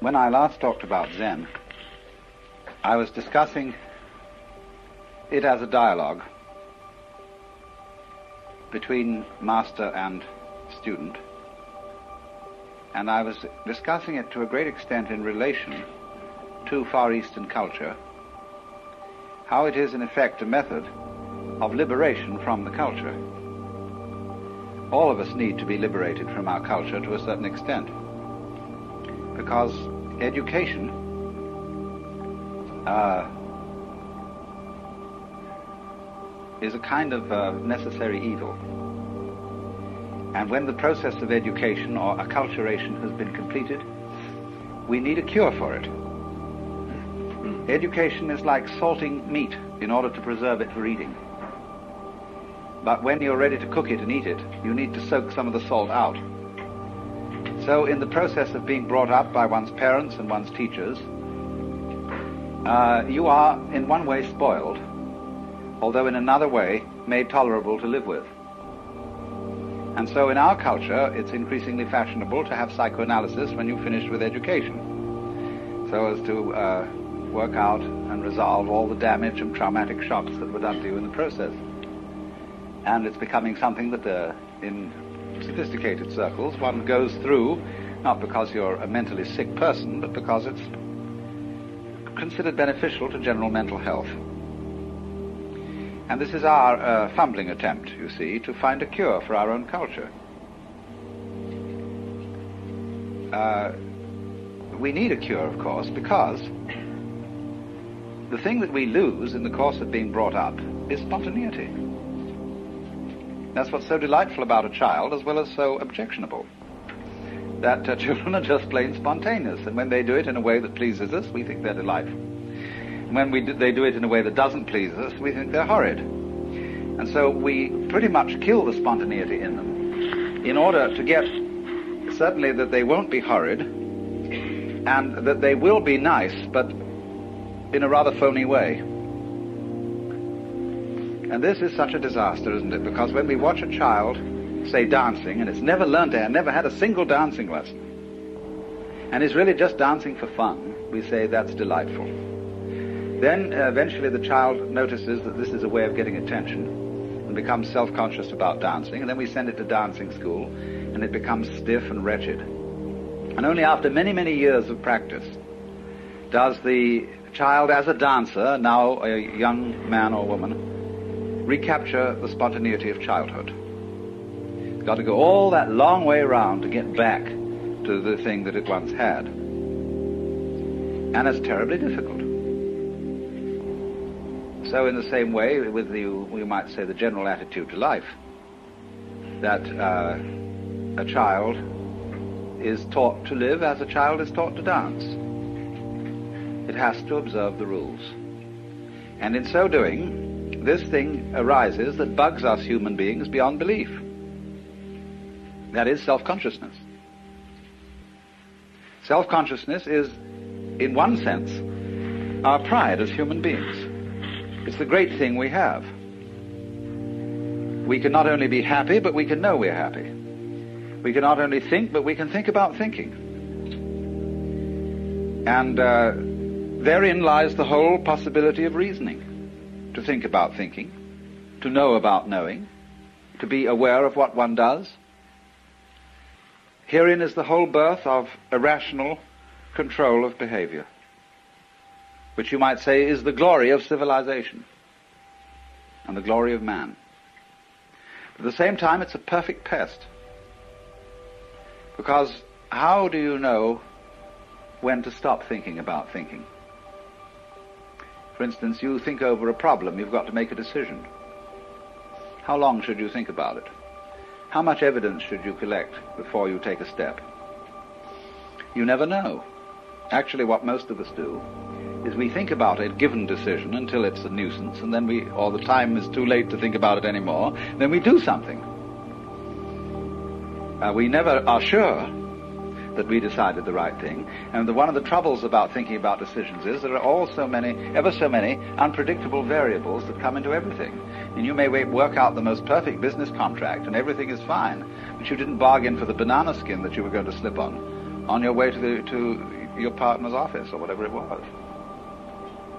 when I last talked about Zen, I was discussing it as a dialogue between master and student. And I was discussing it to a great extent in relation to Far Eastern culture, how it is in effect a method of liberation from the culture. All of us need to be liberated from our culture to a certain extent because education uh, is a kind of uh, necessary evil. And when the process of education or acculturation has been completed, we need a cure for it. Education is like salting meat in order to preserve it for eating. But when you're ready to cook it and eat it, you need to soak some of the salt out. So, in the process of being brought up by one's parents and one's teachers, uh, you are in one way spoiled, although in another way made tolerable to live with. And so in our culture, it's increasingly fashionable to have psychoanalysis when you finish with education, so as to uh, work out and resolve all the damage and traumatic shocks that were done to you in the process. And it's becoming something that uh, in sophisticated circles one goes through, not because you're a mentally sick person, but because it's considered beneficial to general mental health. And this is our uh, fumbling attempt, you see, to find a cure for our own culture. Uh, we need a cure, of course, because the thing that we lose in the course of being brought up is spontaneity. That's what's so delightful about a child, as well as so objectionable. That uh, children are just plain spontaneous, and when they do it in a way that pleases us, we think they're delightful. And when do, they do it in a way that doesn't please us, we think they're horrid. And so we pretty much kill the spontaneity in them in order to get certainly that they won't be horrid and that they will be nice, but in a rather phony way. And this is such a disaster, isn't it? Because when we watch a child, say, dancing, and it's never learned to, never had a single dancing lesson, and is really just dancing for fun, we say that's delightful. Then uh, eventually the child notices that this is a way of getting attention and becomes self-conscious about dancing, and then we send it to dancing school, and it becomes stiff and wretched. And only after many, many years of practice does the child, as a dancer, now a young man or woman, recapture the spontaneity of childhood. It's got to go all that long way around to get back to the thing that it once had. And it's terribly difficult. So in the same way, with the, we might say, the general attitude to life, that uh, a child is taught to live as a child is taught to dance. It has to observe the rules. And in so doing, this thing arises that bugs us human beings beyond belief. That is self-consciousness. Self-consciousness is, in one sense, our pride as human beings. It's the great thing we have. We can not only be happy, but we can know we're happy. We can not only think, but we can think about thinking. And uh, therein lies the whole possibility of reasoning to think about thinking, to know about knowing, to be aware of what one does. Herein is the whole birth of irrational control of behavior, which you might say is the glory of civilization and the glory of man. At the same time, it's a perfect pest. Because how do you know when to stop thinking about thinking? For instance, you think over a problem, you've got to make a decision. How long should you think about it? How much evidence should you collect before you take a step? You never know. Actually, what most of us do is we think about a given decision until it's a nuisance, and then we, or the time is too late to think about it anymore, then we do something. Uh, we never are sure that we decided the right thing. And the, one of the troubles about thinking about decisions is there are all so many, ever so many unpredictable variables that come into everything. And you may work out the most perfect business contract and everything is fine, but you didn't bargain for the banana skin that you were going to slip on on your way to, the, to your partner's office or whatever it was.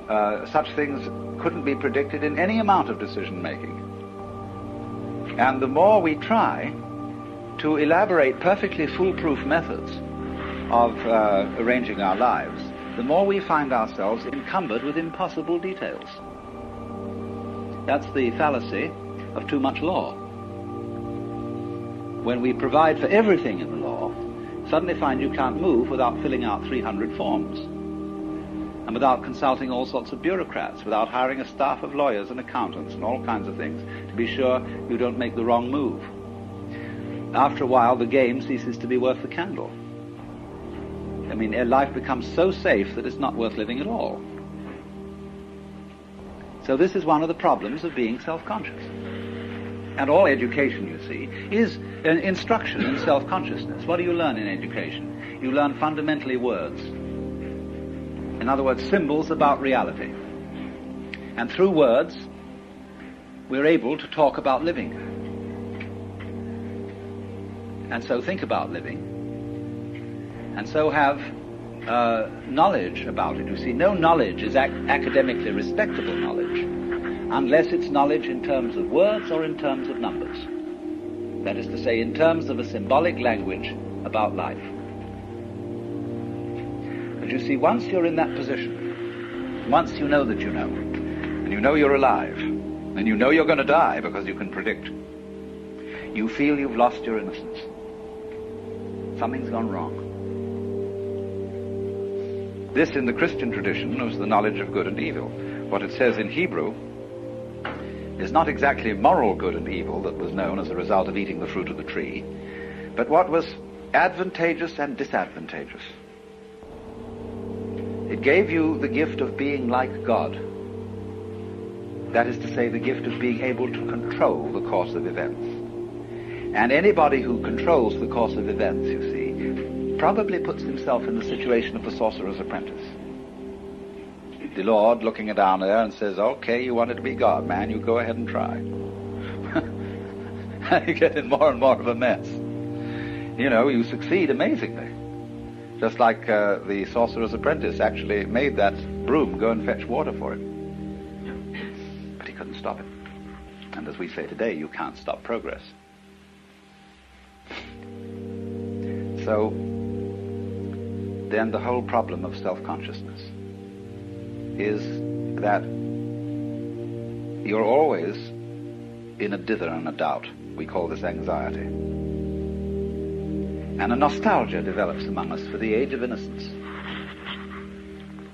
Uh, such things couldn't be predicted in any amount of decision making. And the more we try to elaborate perfectly foolproof methods of uh, arranging our lives, the more we find ourselves encumbered with impossible details. That's the fallacy of too much law. When we provide for everything in the law, suddenly find you can't move without filling out 300 forms and without consulting all sorts of bureaucrats, without hiring a staff of lawyers and accountants and all kinds of things to be sure you don't make the wrong move. After a while, the game ceases to be worth the candle. I mean, life becomes so safe that it's not worth living at all. So this is one of the problems of being self-conscious. And all education, you see, is an instruction in self-consciousness. What do you learn in education? You learn fundamentally words. In other words, symbols about reality. And through words, we're able to talk about living. And so think about living. And so have uh, knowledge about it. You see, no knowledge is ac- academically respectable knowledge unless it's knowledge in terms of words or in terms of numbers. That is to say, in terms of a symbolic language about life. But you see, once you're in that position, once you know that you know, and you know you're alive, and you know you're going to die because you can predict, you feel you've lost your innocence. Something's gone wrong. This, in the Christian tradition, was the knowledge of good and evil. What it says in Hebrew is not exactly moral good and evil that was known as a result of eating the fruit of the tree, but what was advantageous and disadvantageous. It gave you the gift of being like God. That is to say, the gift of being able to control the course of events. And anybody who controls the course of events, you see, probably puts himself in the situation of the sorcerer's apprentice. The Lord looking down there and says, okay, you wanted to be God, man, you go ahead and try. you get in more and more of a mess. You know, you succeed amazingly. Just like uh, the sorcerer's apprentice actually made that broom go and fetch water for him. But he couldn't stop it. And as we say today, you can't stop progress. So, then the whole problem of self-consciousness is that you're always in a dither and a doubt. We call this anxiety. And a nostalgia develops among us for the age of innocence.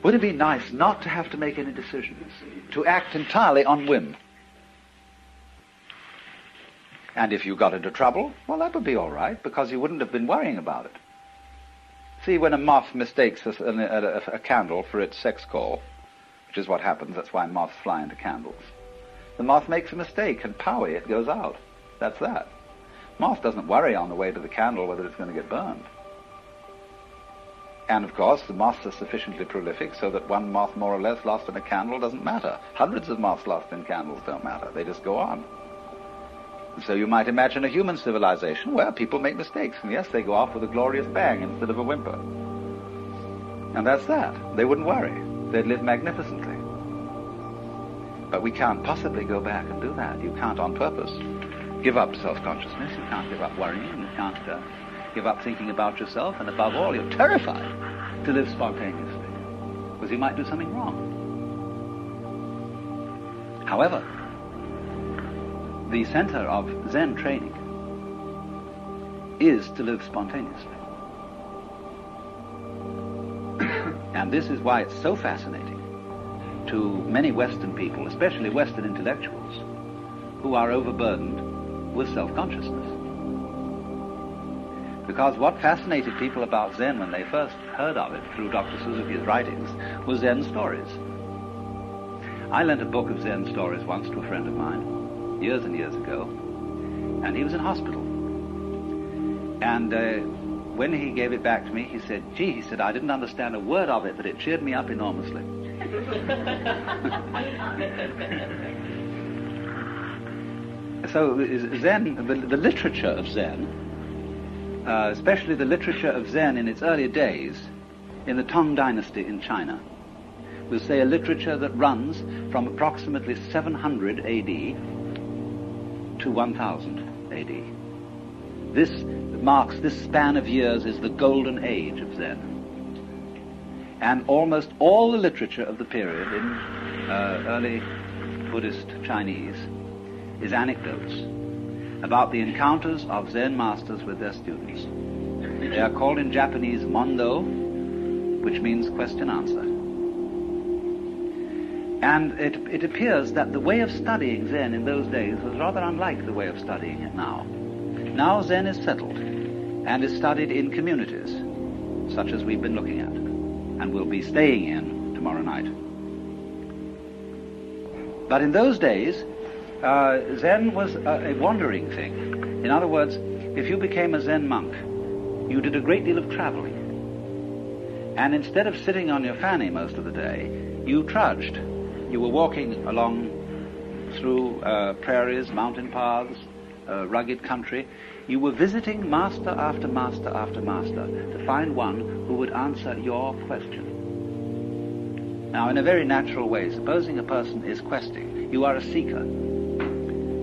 Wouldn't it be nice not to have to make any decisions, to act entirely on whim? And if you got into trouble, well, that would be all right, because you wouldn't have been worrying about it. See, when a moth mistakes a, a, a, candle for its sex call, which is what happens, that's why moths fly into candles, the moth makes a mistake, and powie, it goes out. That's that. Moth doesn't worry on the way to the candle whether it's going to get burned. And of course, the moths are sufficiently prolific so that one moth more or less lost in a candle doesn't matter. Hundreds of moths lost in candles don't matter. They just go on. So you might imagine a human civilization where people make mistakes. And yes, they go off with a glorious bang instead of a whimper. And that's that. They wouldn't worry. They'd live magnificently. But we can't possibly go back and do that. You can't on purpose give up self-consciousness. You can't give up worrying. You can't uh, give up thinking about yourself. And above all, you're terrified to live spontaneously because you might do something wrong. However, the center of Zen training is to live spontaneously. and this is why it's so fascinating to many Western people, especially Western intellectuals, who are overburdened with self-consciousness. Because what fascinated people about Zen when they first heard of it through Dr. Suzuki's writings was Zen stories. I lent a book of Zen stories once to a friend of mine, years and years ago, and he was in hospital. And uh, when he gave it back to me, he said, gee, he said, I didn't understand a word of it, but it cheered me up enormously. so Zen, the, the literature of Zen, uh, especially the literature of Zen in its early days, in the Tang Dynasty in China. We'll say a literature that runs from approximately 700 AD to 1000 AD. This marks, this span of years is the golden age of Zen. And almost all the literature of the period in uh, early Buddhist Chinese is anecdotes about the encounters of Zen masters with their students. They are called in Japanese mondo, which means question answer. And it, it appears that the way of studying Zen in those days was rather unlike the way of studying it now. Now Zen is settled and is studied in communities, such as we've been looking at, and will be staying in tomorrow night. But in those days, uh, Zen was a, a wandering thing. In other words, if you became a Zen monk, you did a great deal of traveling. And instead of sitting on your fanny most of the day, you trudged. You were walking along through uh, prairies, mountain paths, uh, rugged country. You were visiting master after master after master to find one who would answer your question. Now, in a very natural way, supposing a person is questing, you are a seeker.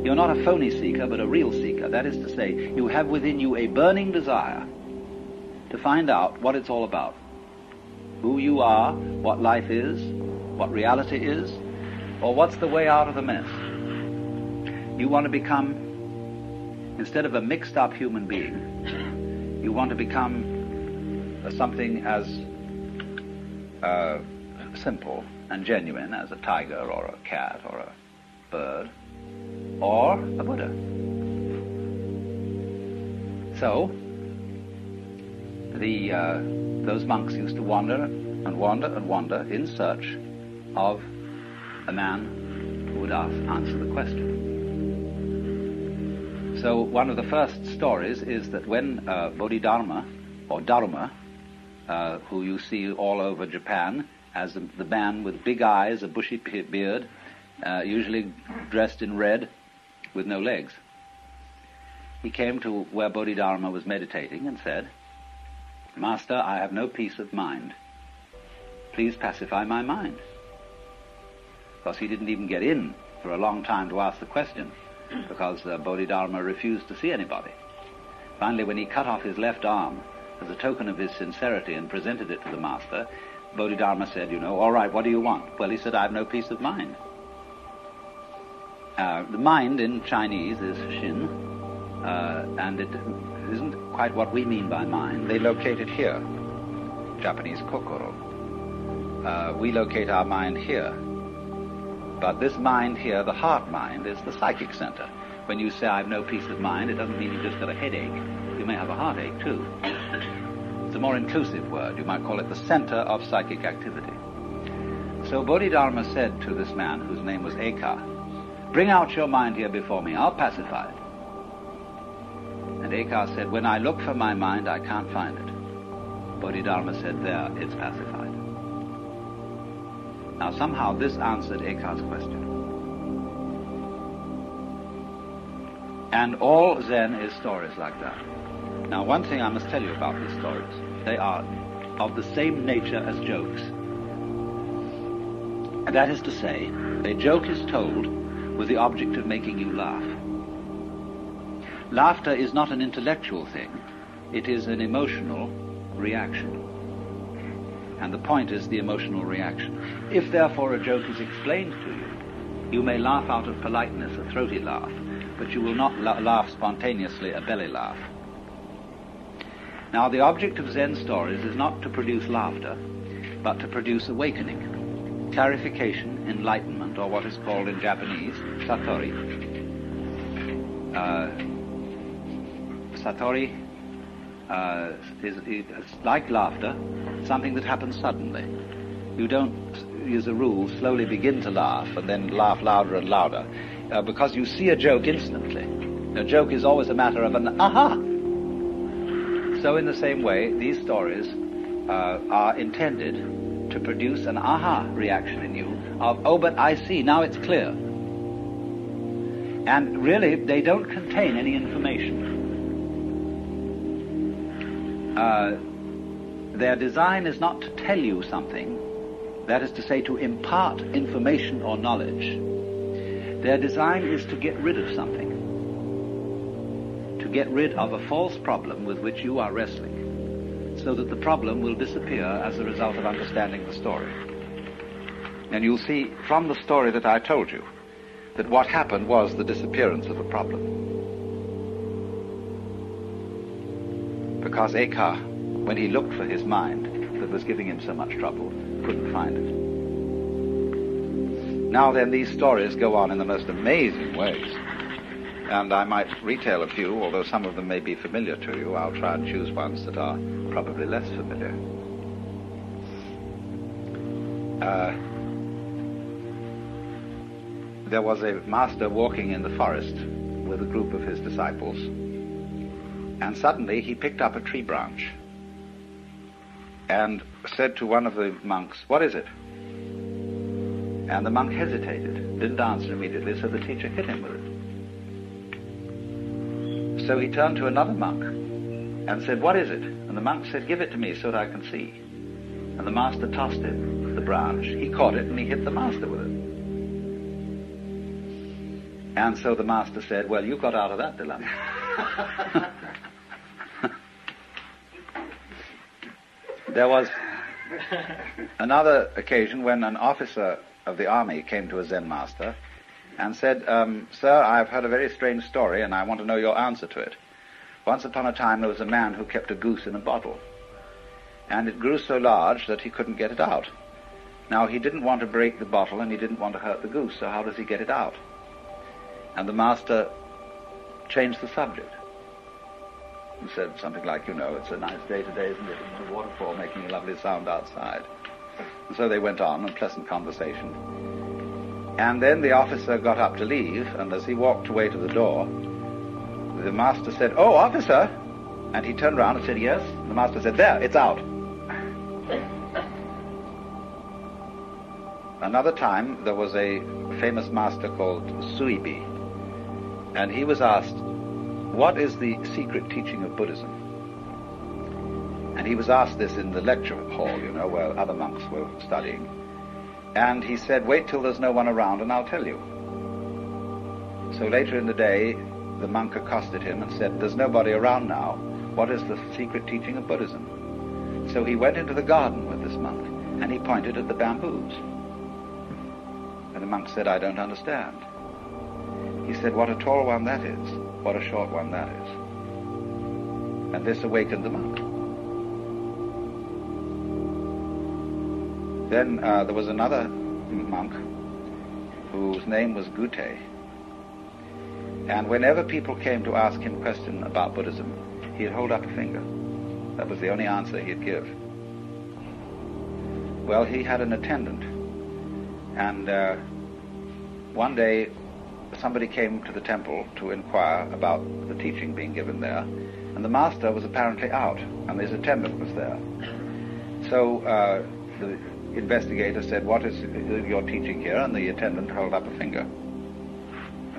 You're not a phony seeker, but a real seeker. That is to say, you have within you a burning desire to find out what it's all about. Who you are, what life is, what reality is, or what's the way out of the mess. You want to become, instead of a mixed up human being, you want to become something as uh, simple and genuine as a tiger or a cat or a bird or a Buddha. So, the, uh, those monks used to wander and wander and wander in search of a man who would ask, answer the question. So one of the first stories is that when uh, Bodhidharma, or Dharma, uh, who you see all over Japan as the, man with big eyes, a bushy beard, uh, usually dressed in red, with no legs. He came to where Bodhidharma was meditating and said, Master, I have no peace of mind. Please pacify my mind. Because he didn't even get in for a long time to ask the question, because uh, Bodhidharma refused to see anybody. Finally, when he cut off his left arm as a token of his sincerity and presented it to the master, Bodhidharma said, you know, all right, what do you want? Well, he said, I have no peace of mind. Uh, the mind in Chinese is Shin, uh, and it isn't quite what we mean by mind. They locate it here, Japanese kokoro. Uh, we locate our mind here. But this mind here, the heart mind, is the psychic center. When you say I have no peace of mind, it doesn't mean you've just got a headache. You may have a heartache too. It's a more inclusive word. You might call it the center of psychic activity. So Bodhidharma said to this man, whose name was Eka, Bring out your mind here before me. I'll pacify it. And Eka said, When I look for my mind, I can't find it. Bodhidharma said, There, it's pacified. Now, somehow this answered Eka's question. And all Zen is stories like that. Now, one thing I must tell you about these stories they are of the same nature as jokes. And that is to say, a joke is told with the object of making you laugh. Laughter is not an intellectual thing, it is an emotional reaction. And the point is the emotional reaction. If therefore a joke is explained to you, you may laugh out of politeness, a throaty laugh, but you will not la- laugh spontaneously, a belly laugh. Now, the object of Zen stories is not to produce laughter, but to produce awakening, clarification, enlightenment or what is called in Japanese satori. Uh, satori uh, is, is, like laughter, something that happens suddenly. You don't, as a rule, slowly begin to laugh and then laugh louder and louder, uh, because you see a joke instantly. A joke is always a matter of an aha. So, in the same way, these stories uh, are intended to produce an aha reaction in you of, oh, but I see, now it's clear. And really, they don't contain any information. Uh, their design is not to tell you something, that is to say, to impart information or knowledge. Their design is to get rid of something, to get rid of a false problem with which you are wrestling, so that the problem will disappear as a result of understanding the story. And you'll see from the story that I told you that what happened was the disappearance of a problem. Because Eka, when he looked for his mind that was giving him so much trouble, couldn't find it. Now then, these stories go on in the most amazing ways. And I might retail a few, although some of them may be familiar to you. I'll try and choose ones that are probably less familiar. Uh, there was a master walking in the forest with a group of his disciples and suddenly he picked up a tree branch and said to one of the monks, What is it? And the monk hesitated, didn't answer immediately, so the teacher hit him with it. So he turned to another monk and said, What is it? And the monk said, Give it to me so that I can see. And the master tossed him the branch. He caught it and he hit the master with it. And so the master said, Well, you got out of that dilemma. There was another occasion when an officer of the army came to a Zen master and said, um, Sir, I've heard a very strange story and I want to know your answer to it. Once upon a time there was a man who kept a goose in a bottle. And it grew so large that he couldn't get it out. Now he didn't want to break the bottle and he didn't want to hurt the goose, so how does he get it out? And the master changed the subject and said something like, you know, it's a nice day today, isn't it? And the waterfall making a lovely sound outside. And so they went on a pleasant conversation. And then the officer got up to leave, and as he walked away to the door, the master said, Oh, officer! And he turned around and said, Yes. And the master said, There, it's out. Another time, there was a famous master called Suibi, and he was asked, what is the secret teaching of Buddhism? And he was asked this in the lecture hall, you know, where other monks were studying. And he said, wait till there's no one around and I'll tell you. So later in the day, the monk accosted him and said, there's nobody around now. What is the secret teaching of Buddhism? So he went into the garden with this monk and he pointed at the bamboos. And the monk said, I don't understand. He said, what a tall one that is. What a short one that is. And this awakened the monk. Then uh, there was another monk whose name was Gutei. And whenever people came to ask him question about Buddhism, he'd hold up a finger. That was the only answer he'd give. Well, he had an attendant. And uh, one day somebody came to the temple to inquire about the teaching being given there, and the master was apparently out, and his attendant was there. So uh, the investigator said, "What is your teaching here?" And the attendant held up a finger.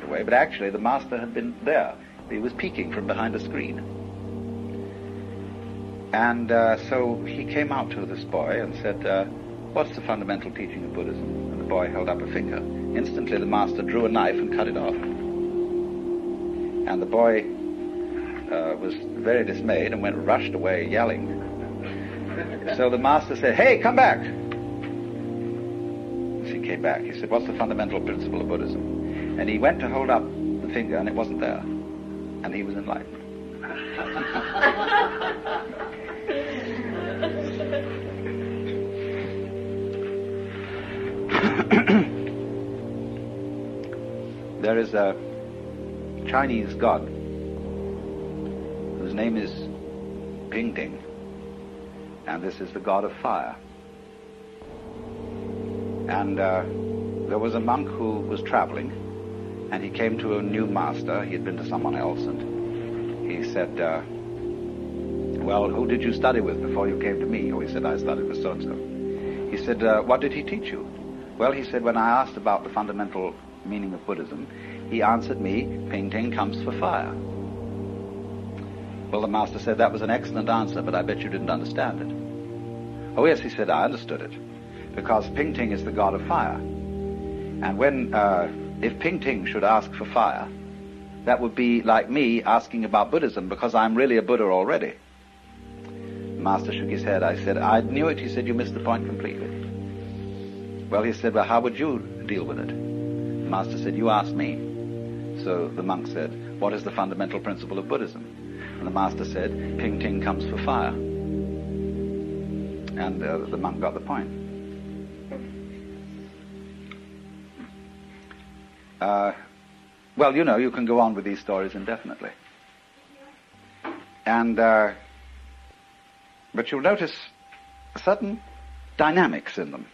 Away, but actually the master had been there. He was peeking from behind a screen. And uh, so he came out to this boy and said, uh, "What's the fundamental teaching of Buddhism?" And the boy held up a finger. Instantly the master drew a knife and cut it off. And the boy uh, was very dismayed and went rushed away yelling. So the master said, Hey, come back! As he came back, he said, What's the fundamental principle of Buddhism? And he went to hold up the finger and it wasn't there. And he was enlightened. There is a Chinese god whose name is Pingting, and this is the god of fire. And uh, there was a monk who was traveling, and he came to a new master. He had been to someone else, and he said, uh, "Well, who did you study with before you came to me?" Or he said, "I studied with so and so." He said, uh, "What did he teach you?" Well, he said, when I asked about the fundamental meaning of Buddhism, he answered me, Ping Ting comes for fire. Well, the master said that was an excellent answer, but I bet you didn't understand it. Oh, yes, he said, I understood it. Because Ping Ting is the god of fire. And when, uh, if Ping Ting should ask for fire, that would be like me asking about Buddhism because I'm really a Buddha already. The master shook his head. I said, I knew it. He said, you missed the point completely. Well, he said, well, how would you deal with it? Master said, you ask me. So the monk said, what is the fundamental principle of Buddhism? And the master said, Ping Ting comes for fire. And uh, the monk got the point. Uh, well, you know, you can go on with these stories indefinitely. And, uh, but you'll notice certain dynamics in them.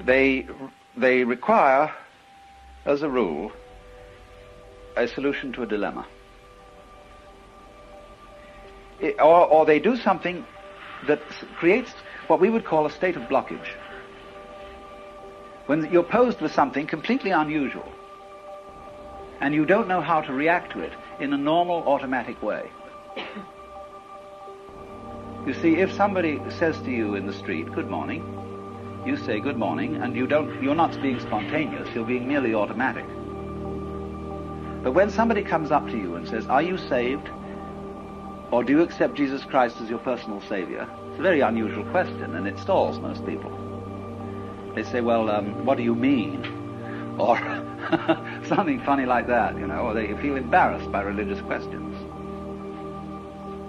They, they require, as a rule, a solution to a dilemma. It, or, or they do something that creates what we would call a state of blockage. When you're posed with something completely unusual, and you don't know how to react to it in a normal, automatic way. You see, if somebody says to you in the street, good morning, you say good morning, and you don't, you're not being spontaneous, you're being merely automatic. But when somebody comes up to you and says, are you saved? Or do you accept Jesus Christ as your personal savior? It's a very unusual question, and it stalls most people. They say, well, um, what do you mean? Or something funny like that, you know, or they feel embarrassed by religious questions.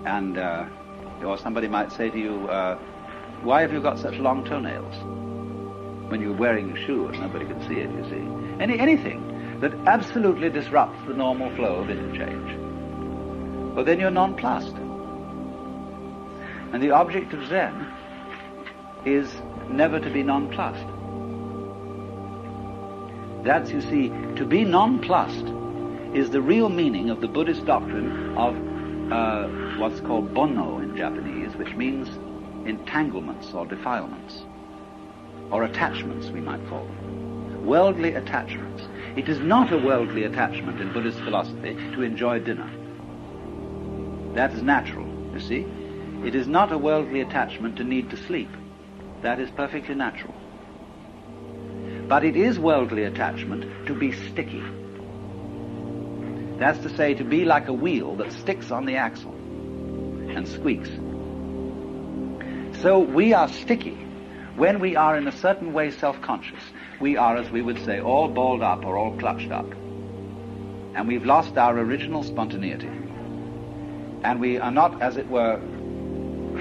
And, uh, or somebody might say to you, uh, why have you got such long toenails? When you're wearing a shoe and nobody can see it, you see. Any, anything that absolutely disrupts the normal flow of interchange. Well, then you're nonplussed. And the object of Zen is never to be nonplussed. That's, you see, to be nonplussed is the real meaning of the Buddhist doctrine of uh, what's called bonno in Japanese, which means entanglements or defilements, or attachments, we might call them. Worldly attachments. It is not a worldly attachment in Buddhist philosophy to enjoy dinner. That is natural, you see. It is not a worldly attachment to need to sleep. That is perfectly natural. But it is worldly attachment to be sticky. That's to say, to be like a wheel that sticks on the axle and squeaks. So we are sticky when we are in a certain way self-conscious. We are, as we would say, all balled up or all clutched up. And we've lost our original spontaneity. And we are not, as it were,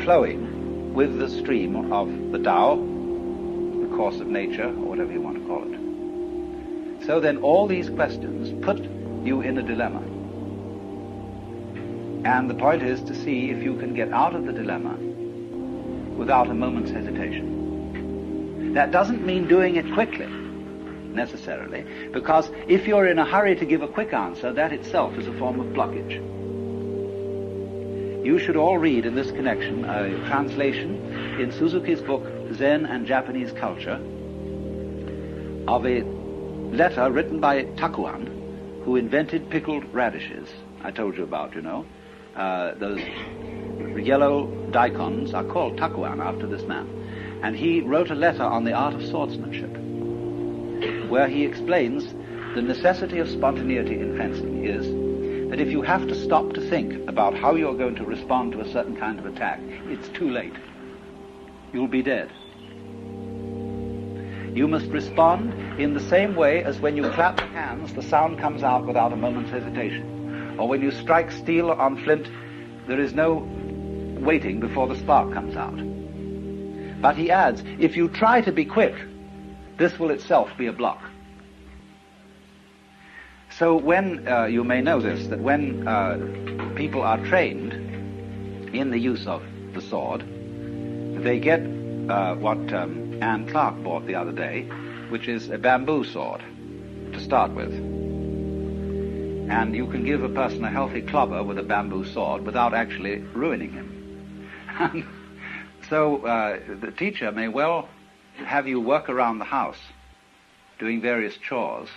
flowing with the stream of the Tao, the course of nature, or whatever you want to call it. So then all these questions put you in a dilemma. And the point is to see if you can get out of the dilemma without a moment's hesitation. That doesn't mean doing it quickly, necessarily, because if you're in a hurry to give a quick answer, that itself is a form of blockage. You should all read in this connection a translation in Suzuki's book Zen and Japanese culture of a letter written by Takuan, who invented pickled radishes. I told you about, you know. Uh, those yellow daikons are called Takuan after this man. And he wrote a letter on the art of swordsmanship, where he explains the necessity of spontaneity in fencing is that if you have to stop to think about how you're going to respond to a certain kind of attack, it's too late. You'll be dead. You must respond in the same way as when you clap hands, the sound comes out without a moment's hesitation. Or when you strike steel on flint, there is no waiting before the spark comes out. But he adds, if you try to be quick, this will itself be a block. So when, uh, you may know this, that when uh, people are trained in the use of the sword, they get uh, what um, Anne Clark bought the other day, which is a bamboo sword to start with. And you can give a person a healthy clobber with a bamboo sword without actually ruining him. so uh, the teacher may well have you work around the house doing various chores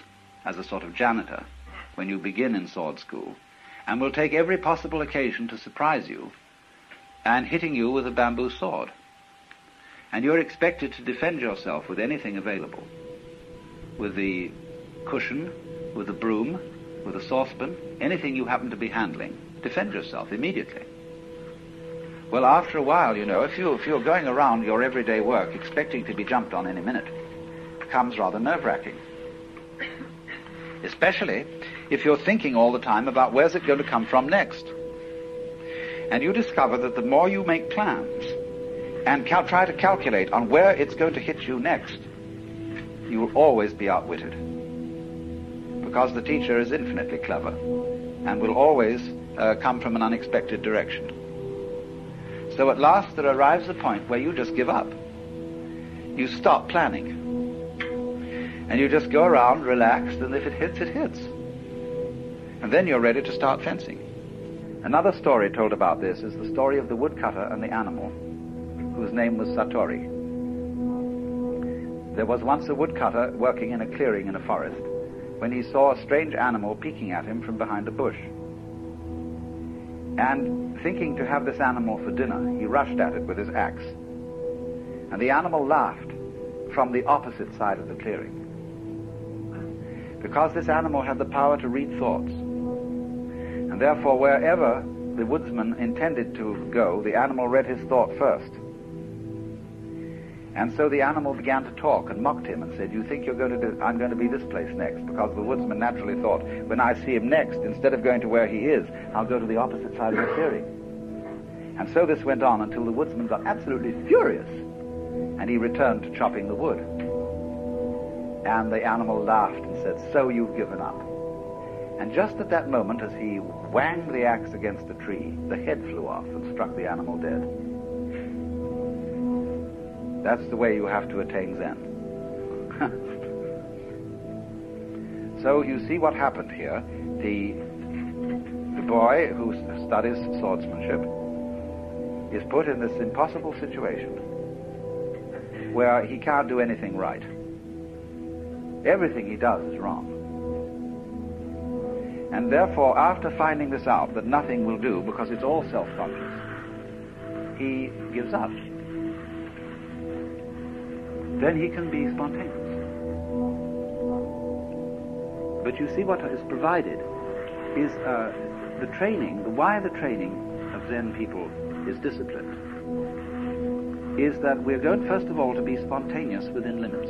as a sort of janitor when you begin in sword school and will take every possible occasion to surprise you and hitting you with a bamboo sword. And you're expected to defend yourself with anything available. With the cushion, with the broom, with a saucepan, anything you happen to be handling. Defend yourself immediately. Well, after a while, you know, if, you, if you're going around your everyday work expecting to be jumped on any minute, it becomes rather nerve-wracking. Especially if you're thinking all the time about where's it going to come from next. And you discover that the more you make plans and cal- try to calculate on where it's going to hit you next, you will always be outwitted. Because the teacher is infinitely clever and will always uh, come from an unexpected direction. So at last there arrives a point where you just give up. You stop planning. And you just go around relaxed, and if it hits, it hits. And then you're ready to start fencing. Another story told about this is the story of the woodcutter and the animal, whose name was Satori. There was once a woodcutter working in a clearing in a forest when he saw a strange animal peeking at him from behind a bush. And thinking to have this animal for dinner, he rushed at it with his axe. And the animal laughed from the opposite side of the clearing. Because this animal had the power to read thoughts. And therefore, wherever the woodsman intended to go, the animal read his thought first. And so the animal began to talk and mocked him and said, You think you're going to do, I'm going to be this place next? Because the woodsman naturally thought, when I see him next, instead of going to where he is, I'll go to the opposite side of the clearing. And so this went on until the woodsman got absolutely furious. And he returned to chopping the wood. And the animal laughed and said, So you've given up. And just at that moment, as he whanged the axe against a tree, the head flew off and struck the animal dead. That's the way you have to attain Zen. so you see what happened here. The, the boy who studies swordsmanship is put in this impossible situation where he can't do anything right. Everything he does is wrong. And therefore, after finding this out, that nothing will do because it's all self-conscious, he gives up then he can be spontaneous. But you see what is provided is uh, the training, the why the training of Zen people is disciplined, is that we're going first of all to be spontaneous within limits.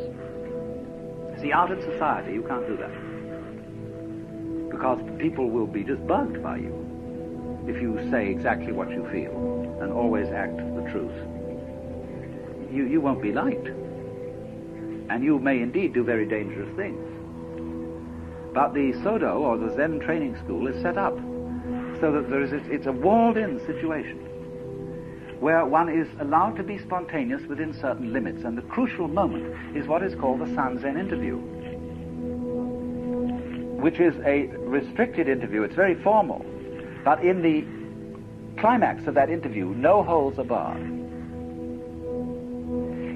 See, out in society, you can't do that. Because people will be just bugged by you if you say exactly what you feel and always act the truth. You, you won't be liked and you may indeed do very dangerous things. But the Sodo, or the Zen training school, is set up so that there is a, it's a walled-in situation where one is allowed to be spontaneous within certain limits, and the crucial moment is what is called the Sanzen interview, which is a restricted interview. It's very formal, but in the climax of that interview, no holds are barred.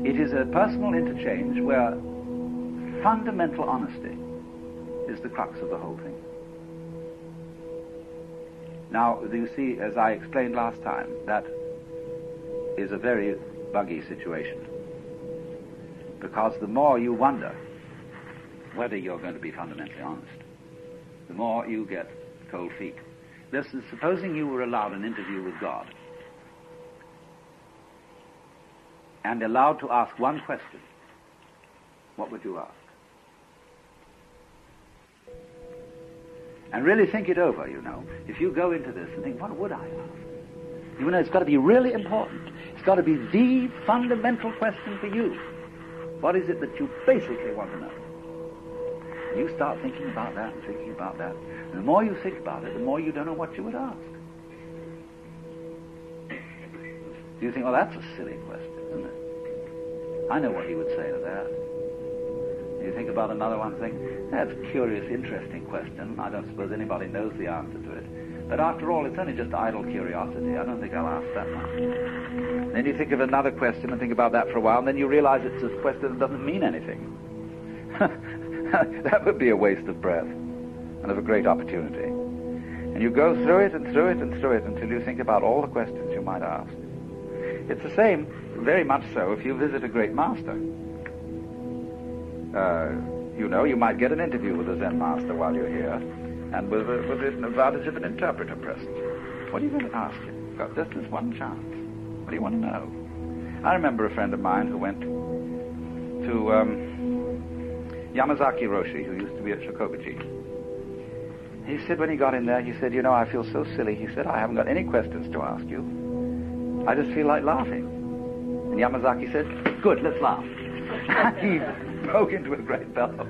It is a personal interchange where fundamental honesty is the crux of the whole thing. Now, you see, as I explained last time, that is a very buggy situation. Because the more you wonder whether you're going to be fundamentally honest, the more you get cold feet. This is supposing you were allowed an interview with God, and allowed to ask one question, what would you ask? And really think it over, you know. If you go into this and think, what would I ask? You know, it's got to be really important. It's got to be the fundamental question for you. What is it that you basically want to know? And you start thinking about that and thinking about that. And the more you think about it, the more you don't know what you would ask. Do you think, well, that's a silly question? I know what he would say to that. You think about another one, think, that's a curious, interesting question. I don't suppose anybody knows the answer to it. But after all, it's only just idle curiosity. I don't think I'll ask that one. Then you think of another question and think about that for a while, and then you realize it's a question that doesn't mean anything. that would be a waste of breath and of a great opportunity. And you go through it and through it and through it until you think about all the questions you might ask. It's the same, very much so, if you visit a great master. Uh, you know, you might get an interview with a Zen master while you're here, and with, a, with an advantage of an interpreter present. What are you going to ask him? You've Got just this one chance. What do you want to know? I remember a friend of mine who went to um, Yamazaki Roshi, who used to be at Shokokuji. He said when he got in there, he said, you know, I feel so silly. He said, I haven't got any questions to ask you. I just feel like laughing. And Yamazaki said, good, let's laugh. he broke into a great bellow.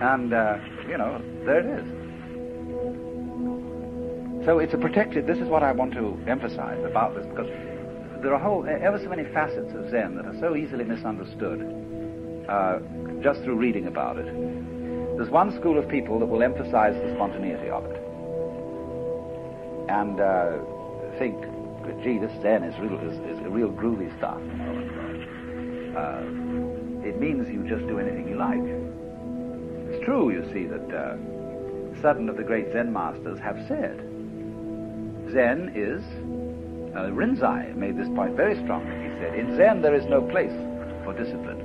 And, uh, you know, there it is. So it's a protected, this is what I want to emphasize about this, because there are whole, ever so many facets of Zen that are so easily misunderstood uh, just through reading about it. There's one school of people that will emphasize the spontaneity of it and uh, think, gee, this Zen is real, is, is real groovy stuff. Uh, it means you just do anything you like. It's true, you see, that uh, certain of the great Zen masters have said Zen is, uh, Rinzai made this point very strongly. He said, in Zen there is no place for discipline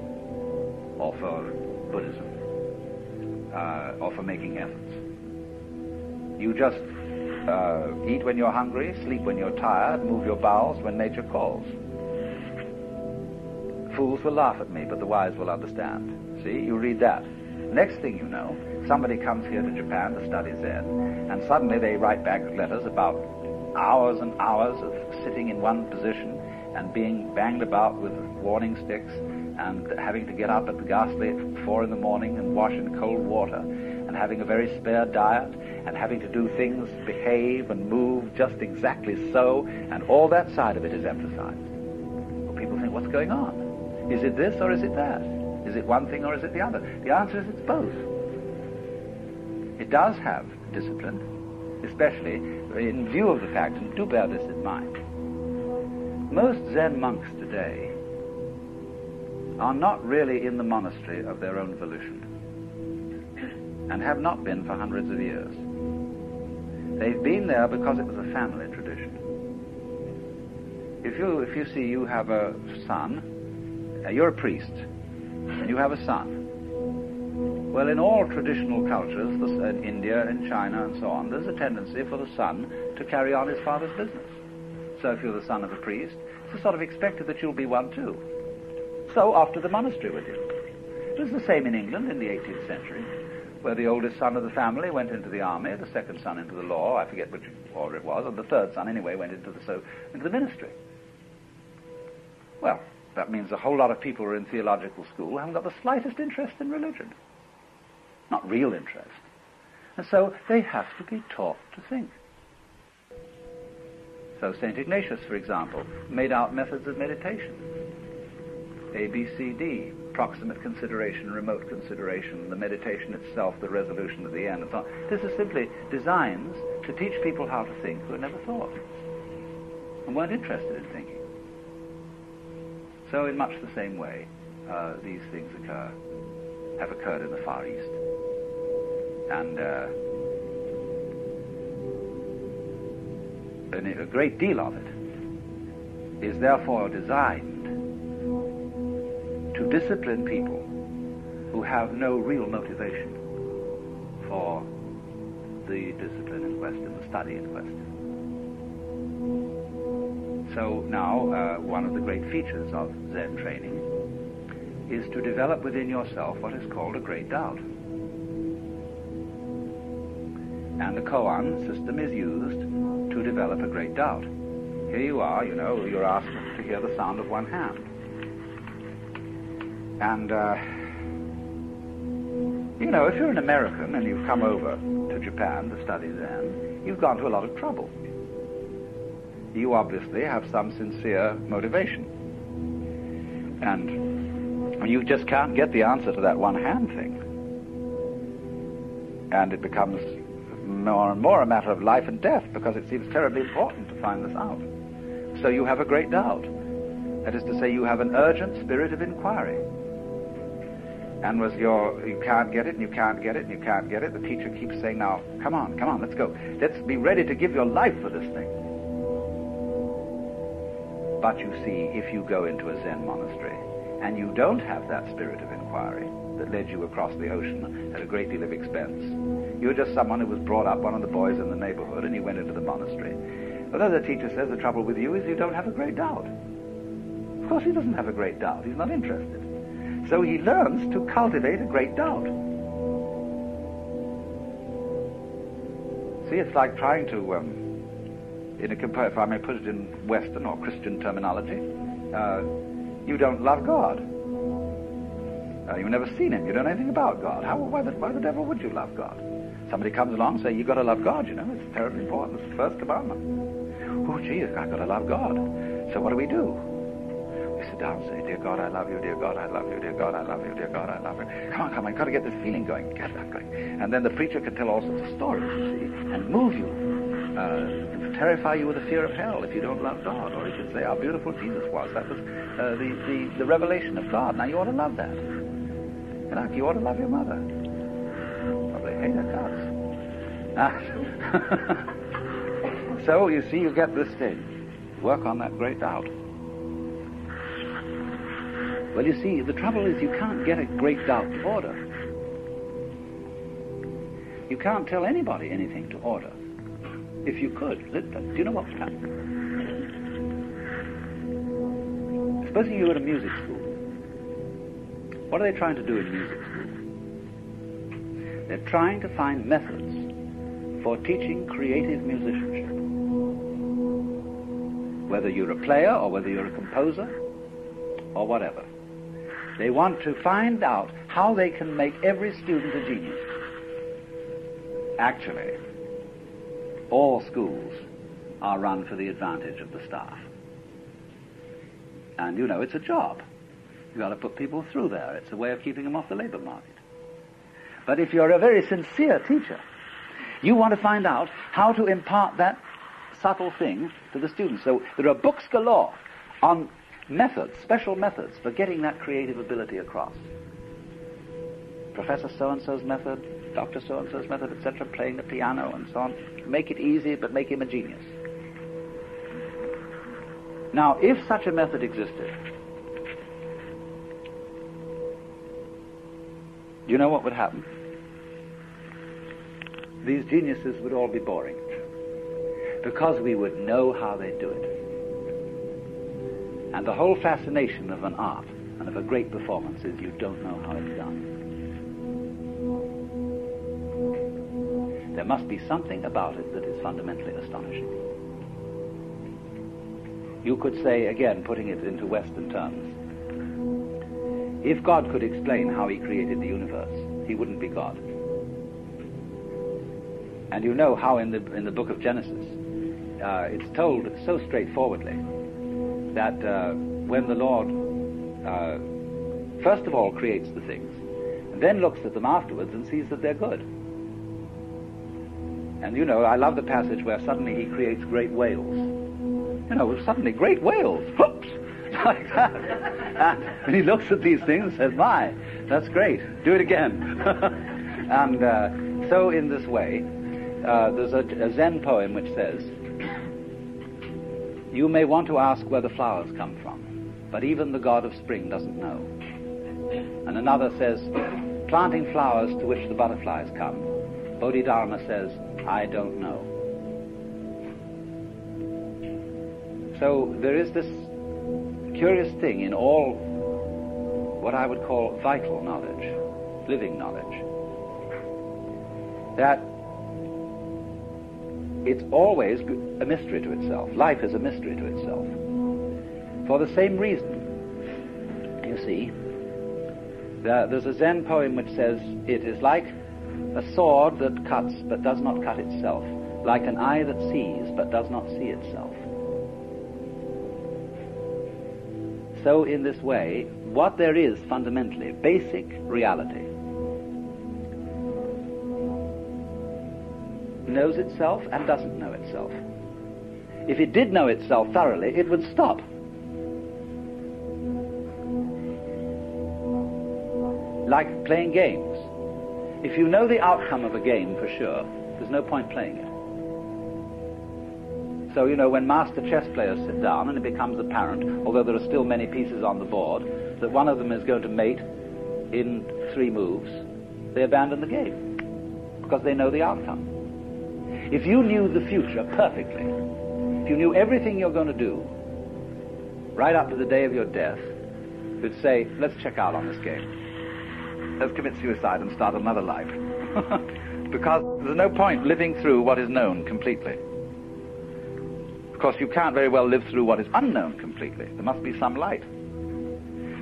or for Buddhism uh, or for making efforts. You just uh, eat when you're hungry, sleep when you're tired, move your bowels when nature calls. Fools will laugh at me, but the wise will understand. See, you read that. Next thing you know, somebody comes here to Japan to study Zen, and suddenly they write back letters about hours and hours of sitting in one position and being banged about with warning sticks and having to get up at the ghastly four in the morning and wash in cold water and having a very spare diet and having to do things, behave and move just exactly so, and all that side of it is emphasized. Well, people think, what's going on? Is it this or is it that? Is it one thing or is it the other? The answer is it's both. It does have discipline, especially in view of the fact, and do bear this in mind, most Zen monks today are not really in the monastery of their own volition and have not been for hundreds of years. They've been there because it was a family tradition. If you, if you see you have a son, uh, you're a priest, and you have a son. Well, in all traditional cultures, in India and China and so on, there's a tendency for the son to carry on his father's business. So if you're the son of a priest, it's sort of expected that you'll be one too. So off to the monastery with you. It was the same in England in the 18th century, where the oldest son of the family went into the army, the second son into the law, I forget which order it was, and the third son anyway went into the, so, into the ministry. Well, that means a whole lot of people who are in theological school haven't got the slightest interest in religion. Not real interest. And so they have to be taught to think. So St. Ignatius, for example, made out methods of meditation. A, B, C, D, proximate consideration, remote consideration, the meditation itself, the resolution at the end, and so on. This is simply designs to teach people how to think who had never thought and weren't interested in thinking. So in much the same way, uh, these things occur, have occurred in the Far East. And uh, a great deal of it is therefore designed to discipline people who have no real motivation for the discipline in question, the study in question. So now, uh, one of the great features of Zen training is to develop within yourself what is called a great doubt. And the koan system is used to develop a great doubt. Here you are, you know, you're asked to hear the sound of one hand. And, uh, you know, if you're an American and you've come over to Japan to study Zen, you've gone to a lot of trouble. You obviously have some sincere motivation. And you just can't get the answer to that one hand thing. And it becomes more and more a matter of life and death because it seems terribly important to find this out. So you have a great doubt. That is to say, you have an urgent spirit of inquiry. And was your, you can't get it, and you can't get it, and you can't get it, the teacher keeps saying, now, come on, come on, let's go. Let's be ready to give your life for this thing. But you see, if you go into a Zen monastery and you don't have that spirit of inquiry that led you across the ocean at a great deal of expense, you're just someone who was brought up, one of the boys in the neighborhood, and you went into the monastery. The teacher says, the trouble with you is you don't have a great doubt. Of course, he doesn't have a great doubt. He's not interested. So he learns to cultivate a great doubt. See, it's like trying to, um, in a, if I may put it in Western or Christian terminology, uh, you don't love God. Uh, you've never seen him. You don't know anything about God. How, why, the, why the devil would you love God? Somebody comes along and say, you've got to love God, you know. It's terribly important. It's the first commandment. Oh, gee, I've got to love God. So what do we do? Sit down and say, Dear God, I love you. Dear God, I love you. Dear God, I love you. Dear God, I love you. Come on, come on. Got to get this feeling going. Get that going. And then the preacher can tell all sorts of stories, you see, and move you. Uh, terrify you with the fear of hell if you don't love God. Or he can say how beautiful Jesus was. That was uh, the, the, the revelation of God. Now you ought to love that. You know, you ought to love your mother. Probably hate her guts. Ah. so you see, you get this thing. Work on that great doubt. Well, you see, the trouble is you can't get a great doubt to order. You can't tell anybody anything to order. If you could, do you know what would happen? Supposing you were at a music school. What are they trying to do in music school? They're trying to find methods for teaching creative musicianship. Whether you're a player or whether you're a composer or whatever. They want to find out how they can make every student a genius. Actually, all schools are run for the advantage of the staff. And you know, it's a job. You've got to put people through there. It's a way of keeping them off the labor market. But if you're a very sincere teacher, you want to find out how to impart that subtle thing to the students. So there are books galore on methods, special methods for getting that creative ability across. Professor so-and-so's method, Dr. so-and-so's method, etc., playing the piano and so on. Make it easy, but make him a genius. Now, if such a method existed, you know what would happen? These geniuses would all be boring because we would know how they do it. And the whole fascination of an art and of a great performance is you don't know how it's done. There must be something about it that is fundamentally astonishing. You could say, again, putting it into Western terms, if God could explain how he created the universe, he wouldn't be God. And you know how in the, in the book of Genesis, uh, it's told so straightforwardly that uh, when the Lord uh, first of all creates the things, and then looks at them afterwards and sees that they're good. And you know, I love the passage where suddenly he creates great whales. You know, suddenly great whales, whoops, like that. And he looks at these things and says, "My, that's great. Do it again." and uh, so, in this way, uh, there's a, a Zen poem which says, you may want to ask where the flowers come from, but even the god of spring doesn't know. And another says, planting flowers to which the butterflies come. Bodhidharma says, I don't know. So there is this curious thing in all what I would call vital knowledge, living knowledge, that it's always a mystery to itself. Life is a mystery to itself. For the same reason, you see, there's a Zen poem which says, It is like a sword that cuts but does not cut itself, like an eye that sees but does not see itself. So, in this way, what there is fundamentally, basic reality, knows itself and doesn't know itself. If it did know itself thoroughly, it would stop. Like playing games. If you know the outcome of a game for sure, there's no point playing it. So, you know, when master chess players sit down and it becomes apparent, although there are still many pieces on the board, that one of them is going to mate in three moves, they abandon the game because they know the outcome. If you knew the future perfectly, if you knew everything you're going to do, right up to the day of your death, you'd say, let's check out on this game. Let's commit suicide and start another life. because there's no point living through what is known completely. Of course, you can't very well live through what is unknown completely. There must be some light.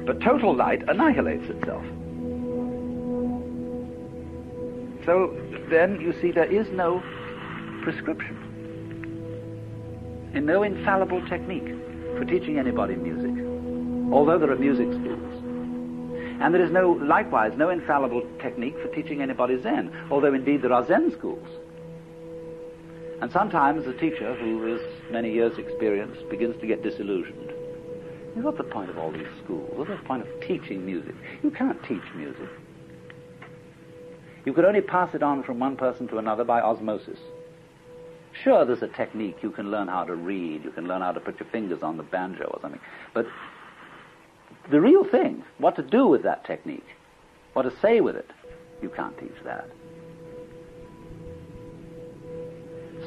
But total light annihilates itself. So then you see there is no prescription and no infallible technique for teaching anybody music, although there are music schools. And there is no, likewise, no infallible technique for teaching anybody Zen, although indeed there are Zen schools. And sometimes a teacher who has many years' experience begins to get disillusioned. What's the point of all these schools? What's the point of teaching music? You can't teach music. You could only pass it on from one person to another by osmosis. Sure, there's a technique. You can learn how to read. You can learn how to put your fingers on the banjo or something. But the real thing, what to do with that technique, what to say with it, you can't teach that.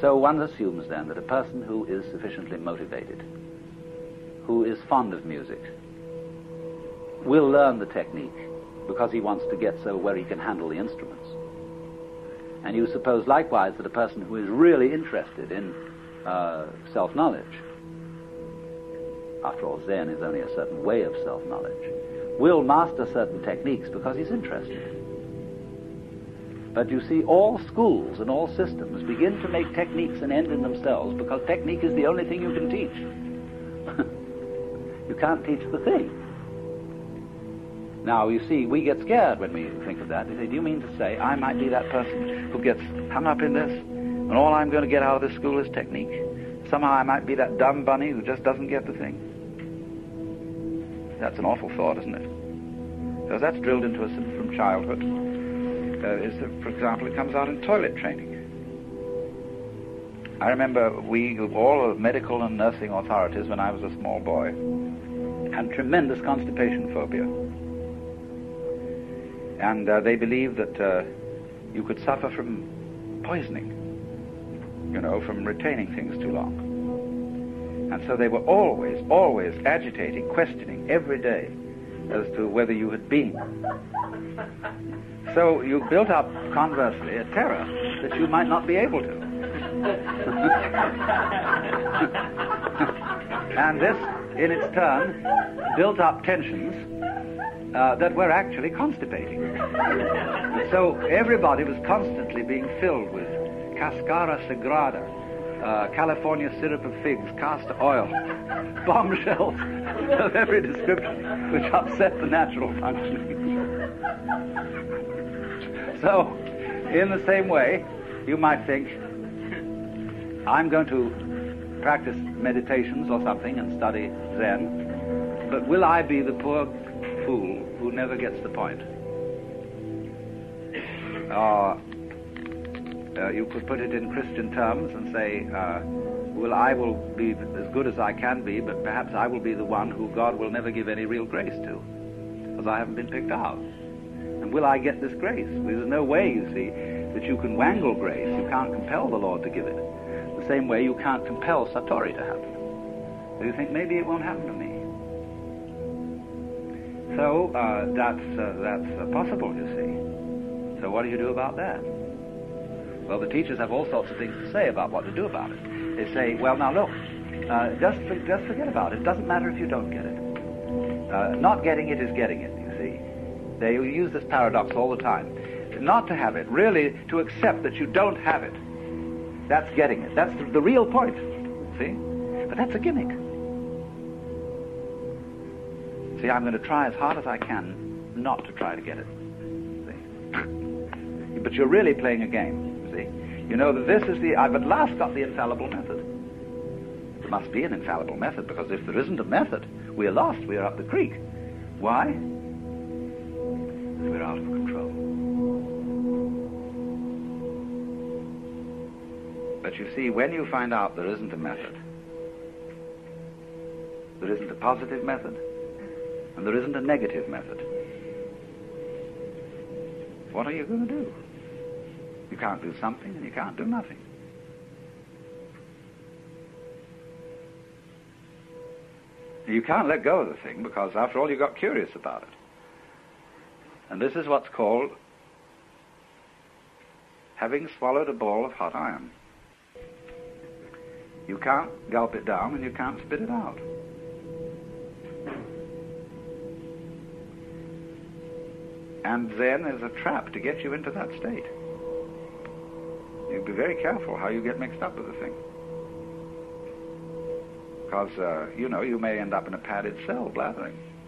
So one assumes then that a person who is sufficiently motivated, who is fond of music, will learn the technique because he wants to get so where he can handle the instruments. And you suppose likewise that a person who is really interested in uh, self-knowledge, after all, Zen is only a certain way of self-knowledge, will master certain techniques because he's interested. But you see, all schools and all systems begin to make techniques an end in themselves because technique is the only thing you can teach. you can't teach the thing. Now, you see, we get scared when we think of that. We say, do you mean to say I might be that person who gets hung up in this, and all I'm going to get out of this school is technique? Somehow I might be that dumb bunny who just doesn't get the thing. That's an awful thought, isn't it? Because that's drilled into us from childhood. Uh, is that, for example, it comes out in toilet training. I remember we, all the medical and nursing authorities, when I was a small boy, had tremendous constipation phobia and uh, they believed that uh, you could suffer from poisoning, you know, from retaining things too long. And so they were always, always agitating, questioning every day as to whether you had been. So you built up, conversely, a terror that you might not be able to. and this, in its turn, built up tensions uh, that were actually constipating. so everybody was constantly being filled with cascara sagrada, uh, California syrup of figs, castor oil, bombshells of every description, which upset the natural functioning. so, in the same way, you might think, I'm going to practice meditations or something and study Zen, but will I be the poor fool who never gets the point. Uh, uh, you could put it in Christian terms and say, uh, well, I will be as good as I can be, but perhaps I will be the one who God will never give any real grace to, because I haven't been picked out. And will I get this grace? There's no way, you see, that you can wangle grace. You can't compel the Lord to give it. The same way you can't compel Satori to happen. So you think maybe it won't happen to me. So uh, that's uh, that's uh, possible, you see. So what do you do about that? Well, the teachers have all sorts of things to say about what to do about it. They say, well, now look, uh, just just forget about it. It doesn't matter if you don't get it. Uh, not getting it is getting it. You see, they use this paradox all the time. Not to have it, really to accept that you don't have it. That's getting it. That's the, the real point. See, but that's a gimmick. See, I'm going to try as hard as I can not to try to get it. See? but you're really playing a game, you see? You know that this is the, I've at last got the infallible method. There must be an infallible method, because if there isn't a method, we're lost, we're up the creek. Why? We're out of control. But you see, when you find out there isn't a method, there isn't a positive method, and there isn't a negative method, what are you going to do? You can't do something and you can't do nothing. You can't let go of the thing because, after all, you got curious about it. And this is what's called having swallowed a ball of hot iron. You can't gulp it down and you can't spit it out. And then there's a trap to get you into that state. You'd be very careful how you get mixed up with the thing. Because, uh, you know, you may end up in a padded cell blathering.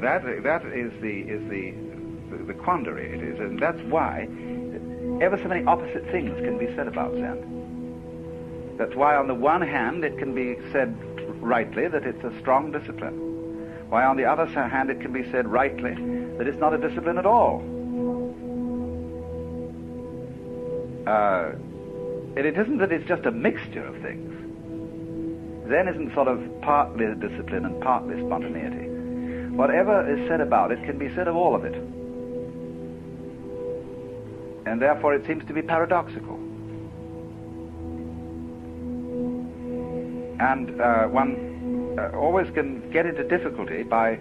that that is the is the the quandary it is, and that's why ever so many opposite things can be said about Zen. That's why, on the one hand, it can be said rightly that it's a strong discipline. Why, on the other hand, it can be said rightly that it's not a discipline at all. Uh, and it isn't that it's just a mixture of things. Zen isn't sort of partly discipline and partly spontaneity. Whatever is said about it can be said of all of it. And therefore it seems to be paradoxical. And uh, one uh, always can get into difficulty by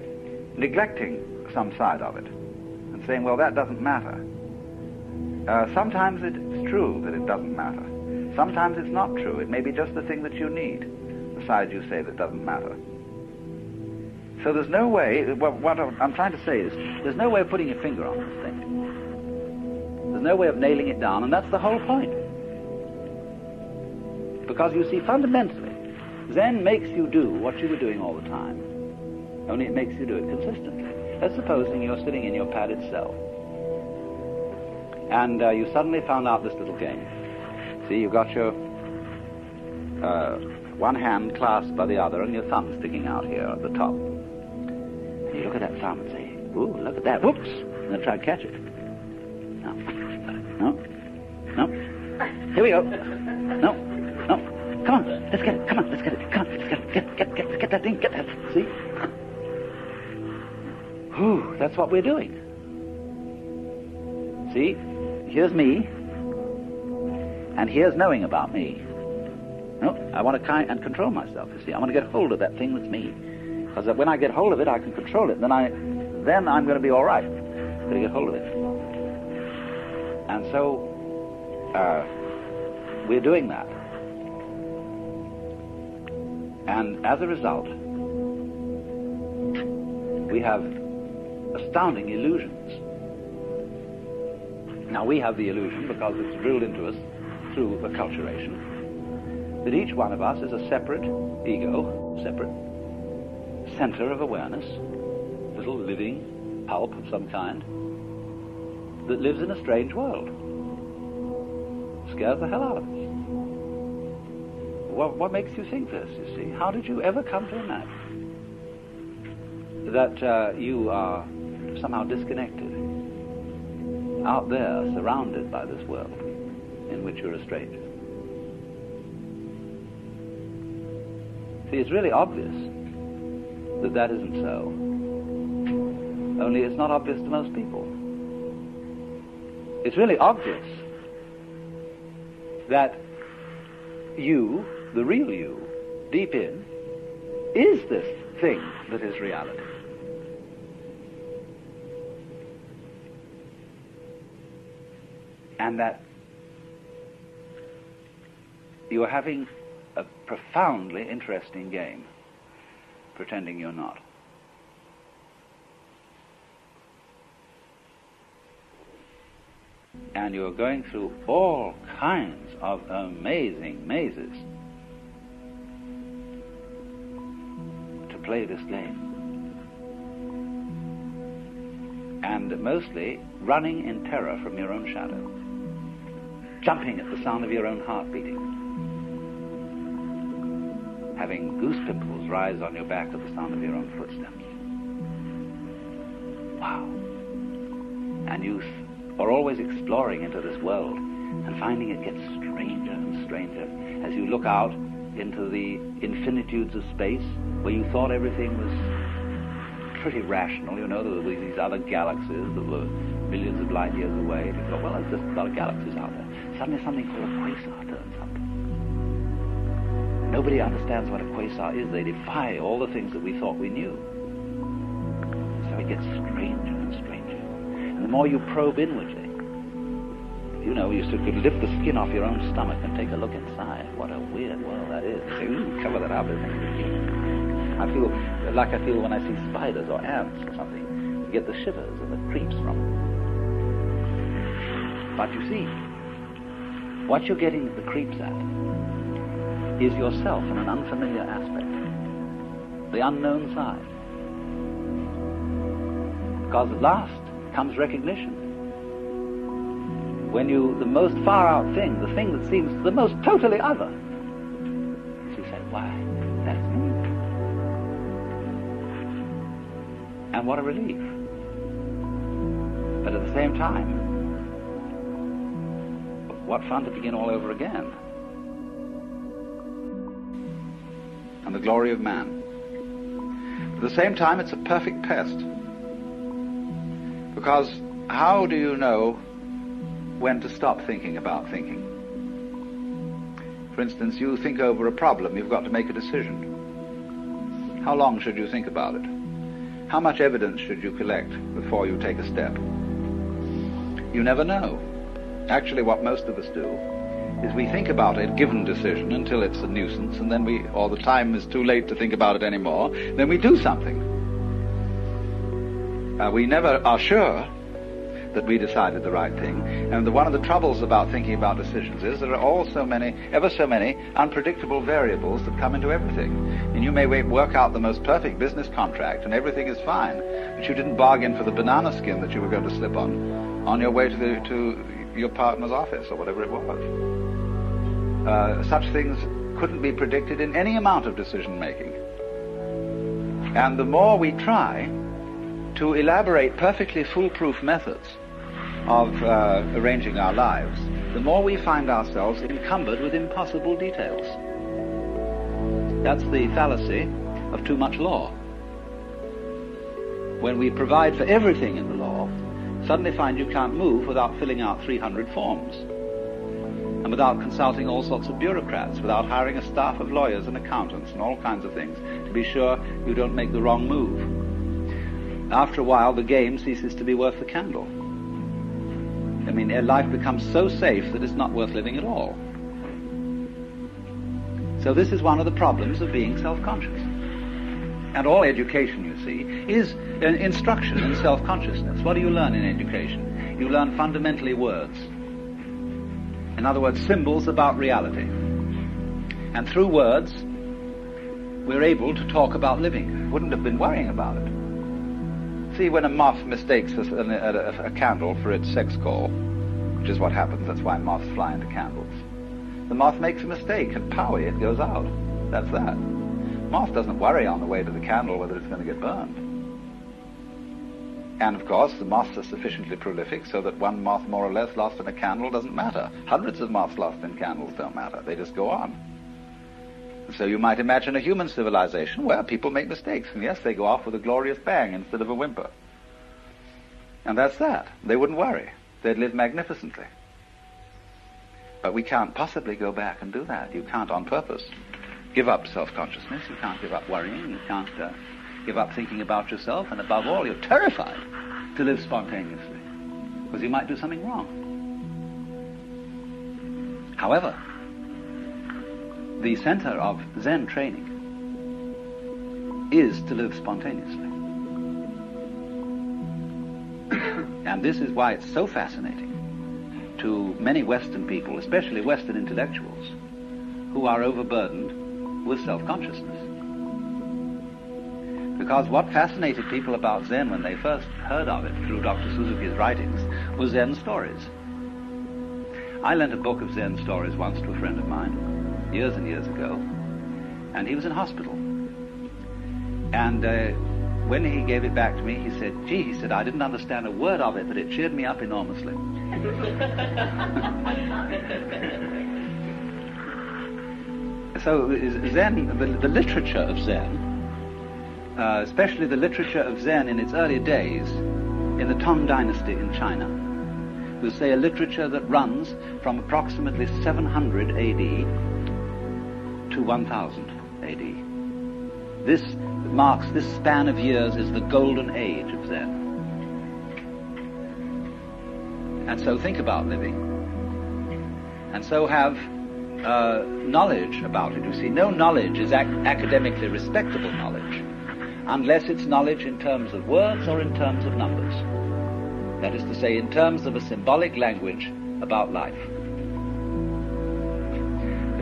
neglecting some side of it and saying, well, that doesn't matter. Uh, sometimes it's true that it doesn't matter. Sometimes it's not true. It may be just the thing that you need the side you say that doesn't matter. So there's no way, what, what I'm trying to say is, there's no way of putting your finger on this thing. There's no way of nailing it down, and that's the whole point. Because you see, fundamentally, Zen makes you do what you were doing all the time. Only it makes you do it consistently. Let's supposing you're sitting in your padded cell, and uh, you suddenly found out this little game. See, you've got your uh, one hand clasped by the other and your thumb sticking out here at the top. And you look at that thumb and say, ooh, look at that, whoops, and then try to catch it. No, no, no. Here we go. No. Come on, let's get it, come on, let's get it, come on, let's get it, get, get, get, get that thing, get that, see? Whew, that's what we're doing. See, here's me, and here's knowing about me. No, I want to kind and control myself. You see, I want to get hold of that thing that's me, because when I get hold of it, I can control it. Then I, then I'm going to be all right. I'm going to get hold of it. And so, uh, we're doing that. And as a result, we have astounding illusions. Now, we have the illusion because it's drilled into us through acculturation that each one of us is a separate ego, separate center of awareness, little living pulp of some kind, that lives in a strange world. Scares the hell out of us. What, what makes you think this, you see? How did you ever come to imagine that uh, you are somehow disconnected, out there, surrounded by this world in which you're a stranger? See, it's really obvious that that isn't so. Only it's not obvious to most people. It's really obvious that you, the real you, deep in, is this thing that is reality. And that you are having a profoundly interesting game, pretending you're not. And you're going through all kinds of amazing mazes play this game. And mostly running in terror from your own shadow, jumping at the sound of your own heart beating having goose pimples rise on your back at the sound of your own footsteps. wow. And you are always exploring into this world and finding it gets stranger and stranger as you look out into the infinitudes of space where you thought everything was pretty rational. You know, there were these other galaxies that were millions of light years away. And you thought, well, there's just a lot of galaxies out there. Suddenly something called a quasar turns up. Nobody understands what a quasar is. They defy all the things that we thought we knew. So it gets stranger and stranger. And the more you probe inwardly, you know, you could lift the skin off your own stomach and take a look inside. What a weird world that is. Cover that up. I feel like I feel when I see spiders or ants or something. You get the shivers and the creeps from them. But you see, what you're getting the creeps at is yourself in an unfamiliar aspect, the unknown side. Because last comes recognition when you, the most far out thing, the thing that seems the most totally other, she said, why, that's me. And what a relief. But at the same time, what fun to begin all over again. And the glory of man. At the same time, it's a perfect pest. Because how do you know when to stop thinking about thinking. For instance, you think over a problem, you've got to make a decision. How long should you think about it? How much evidence should you collect before you take a step? You never know. Actually, what most of us do is we think about a given decision until it's a nuisance, and then we, or the time is too late to think about it anymore, then we do something. Uh, we never are sure that we decided the right thing. And the, one of the troubles about thinking about decisions is there are all so many, ever so many unpredictable variables that come into everything. And you may work out the most perfect business contract and everything is fine, but you didn't bargain for the banana skin that you were going to slip on on your way to, the, to your partner's office or whatever it was. Uh, such things couldn't be predicted in any amount of decision making. And the more we try to elaborate perfectly foolproof methods of uh, arranging our lives, the more we find ourselves encumbered with impossible details. That's the fallacy of too much law. When we provide for everything in the law, suddenly find you can't move without filling out 300 forms and without consulting all sorts of bureaucrats, without hiring a staff of lawyers and accountants and all kinds of things to be sure you don't make the wrong move. After a while, the game ceases to be worth the candle. I mean, their life becomes so safe that it's not worth living at all. So this is one of the problems of being self-conscious. And all education, you see, is uh, instruction in self-consciousness. What do you learn in education? You learn fundamentally words. In other words, symbols about reality. And through words, we're able to talk about living. Wouldn't have been worrying about it. See, when a moth mistakes a, a, a, candle for its sex call, which is what happens, that's why moths fly into candles, the moth makes a mistake and powie, it goes out. That's that. Moth doesn't worry on the way to the candle whether it's going to get burned. And of course, the moths are sufficiently prolific so that one moth more or less lost in a candle doesn't matter. Hundreds of moths lost in candles don't matter. They just go on. So you might imagine a human civilization where people make mistakes, and yes, they go off with a glorious bang instead of a whimper. And that's that. They wouldn't worry. They'd live magnificently. But we can't possibly go back and do that. You can't on purpose give up self-consciousness. You can't give up worrying. You can't uh, give up thinking about yourself. And above all, you're terrified to live spontaneously because you might do something wrong. However, the center of Zen training is to live spontaneously. and this is why it's so fascinating to many Western people, especially Western intellectuals, who are overburdened with self-consciousness. Because what fascinated people about Zen when they first heard of it through Dr. Suzuki's writings was Zen stories. I lent a book of Zen stories once to a friend of mine, years and years ago, and he was in hospital. And uh, when he gave it back to me, he said, gee, he said, I didn't understand a word of it, but it cheered me up enormously. so Zen, the, the, literature of Zen, uh, especially the literature of Zen in its early days, in the Tang Dynasty in China, will say a literature that runs from approximately 700 AD 1000 AD. This marks this span of years is the golden age of Zen. And so think about living. And so have uh, knowledge about it. You see, no knowledge is ac- academically respectable knowledge unless it's knowledge in terms of words or in terms of numbers. That is to say, in terms of a symbolic language about life.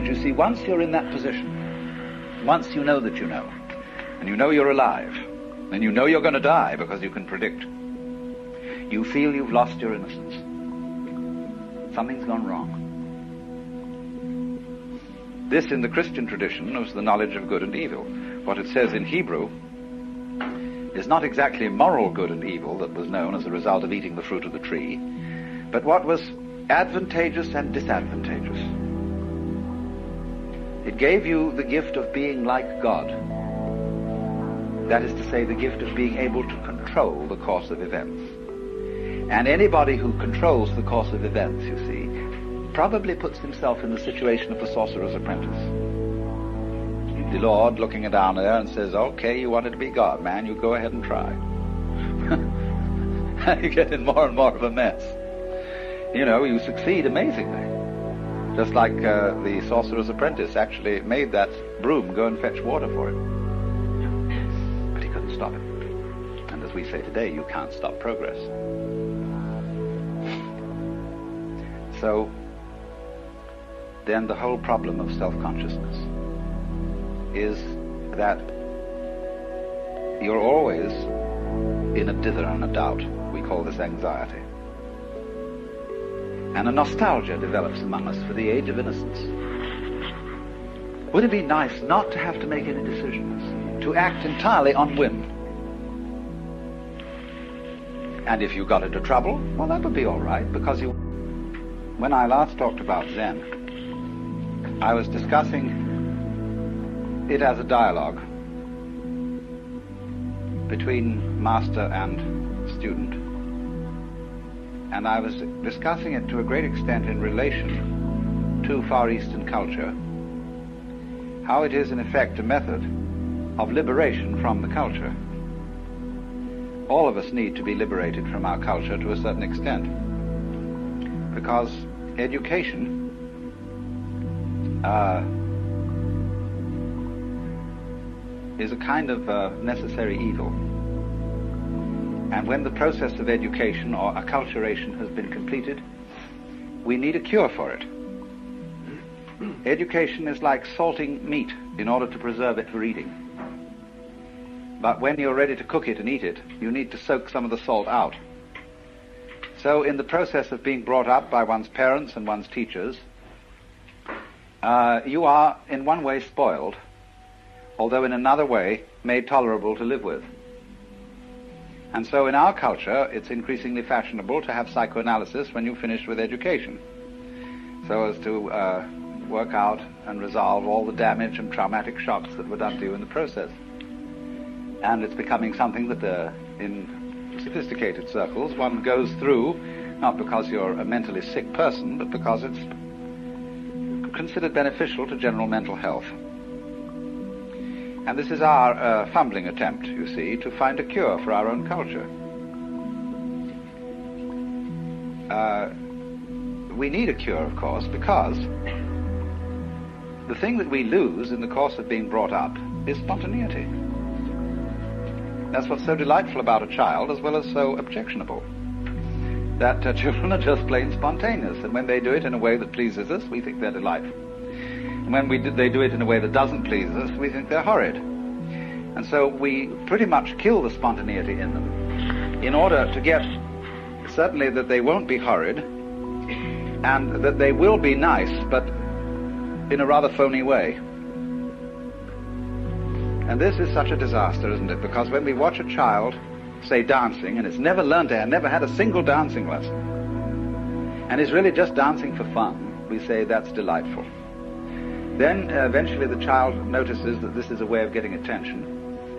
You see, once you're in that position, once you know that you know, and you know you're alive, and you know you're going to die because you can predict, you feel you've lost your innocence. Something's gone wrong. This, in the Christian tradition, was the knowledge of good and evil. What it says in Hebrew is not exactly moral good and evil that was known as a result of eating the fruit of the tree, but what was advantageous and disadvantageous. It gave you the gift of being like God that is to say, the gift of being able to control the course of events. And anybody who controls the course of events, you see, probably puts himself in the situation of the sorcerer's apprentice. The Lord looking down there and says, okay, you wanted to be God, man, you go ahead and try. you get in more and more of a mess. You know, you succeed amazingly. Just like uh, the sorcerer's apprentice actually made that broom go and fetch water for him But he couldn't stop it. And as we say today, you can't stop progress. So, then the whole problem of self-consciousness is that you're always in a dither and a doubt. We call this anxiety. And a nostalgia develops among us for the age of innocence. Would it be nice not to have to make any decisions? to act entirely on whim. And if you got into trouble, well, that would be all right, because you. When I last talked about Zen, I was discussing it as a dialogue between master and student. And I was discussing it to a great extent in relation to Far Eastern culture, how it is in effect a method of liberation from the culture. All of us need to be liberated from our culture to a certain extent. Because education uh, is a kind of uh, necessary evil. And when the process of education or acculturation has been completed, we need a cure for it. Education is like salting meat in order to preserve it for eating. But when you're ready to cook it and eat it, you need to soak some of the salt out. So in the process of being brought up by one's parents and one's teachers, uh, you are in one way spoiled, although in another way made tolerable to live with. And so in our culture, it's increasingly fashionable to have psychoanalysis when you finish with education, so as to uh, work out and resolve all the damage and traumatic shocks that were done to you in the process and it's becoming something that uh, in sophisticated circles one goes through, not because you're a mentally sick person, but because it's considered beneficial to general mental health. And this is our uh, fumbling attempt, you see, to find a cure for our own culture. Uh, we need a cure, of course, because the thing that we lose in the course of being brought up is spontaneity. That's what's so delightful about a child as well as so objectionable. That uh, children are just plain spontaneous, and when they do it in a way that pleases us, we think they're delightful. And when we do, they do it in a way that doesn't please us, we think they're horrid. And so we pretty much kill the spontaneity in them in order to get certainly that they won't be horrid and that they will be nice, but in a rather phony way. And this is such a disaster, isn't it? Because when we watch a child, say, dancing, and it's never learned to, never had a single dancing lesson, and is really just dancing for fun, we say that's delightful. Then uh, eventually the child notices that this is a way of getting attention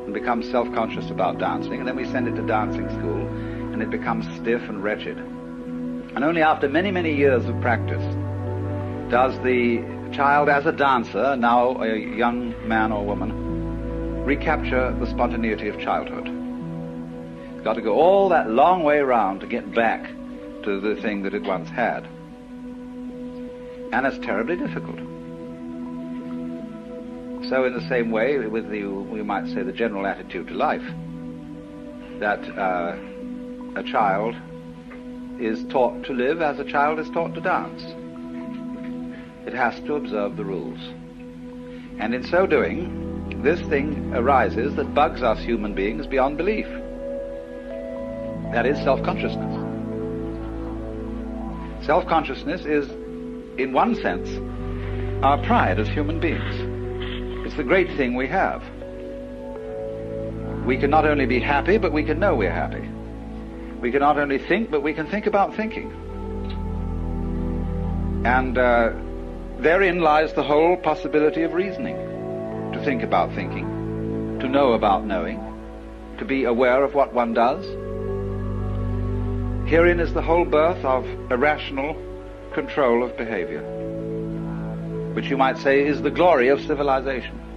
and becomes self-conscious about dancing, and then we send it to dancing school, and it becomes stiff and wretched. And only after many, many years of practice does the child as a dancer, now a young man or woman, recapture the spontaneity of childhood. It's got to go all that long way round to get back to the thing that it once had. And it's terribly difficult. So in the same way, with the, we might say, the general attitude to life, that uh, a child is taught to live as a child is taught to dance. It has to observe the rules. And in so doing, this thing arises that bugs us human beings beyond belief. That is self-consciousness. Self-consciousness is, in one sense, our pride as human beings. The great thing we have. We can not only be happy, but we can know we're happy. We can not only think, but we can think about thinking. And uh, therein lies the whole possibility of reasoning to think about thinking, to know about knowing, to be aware of what one does. Herein is the whole birth of irrational control of behavior, which you might say is the glory of civilization.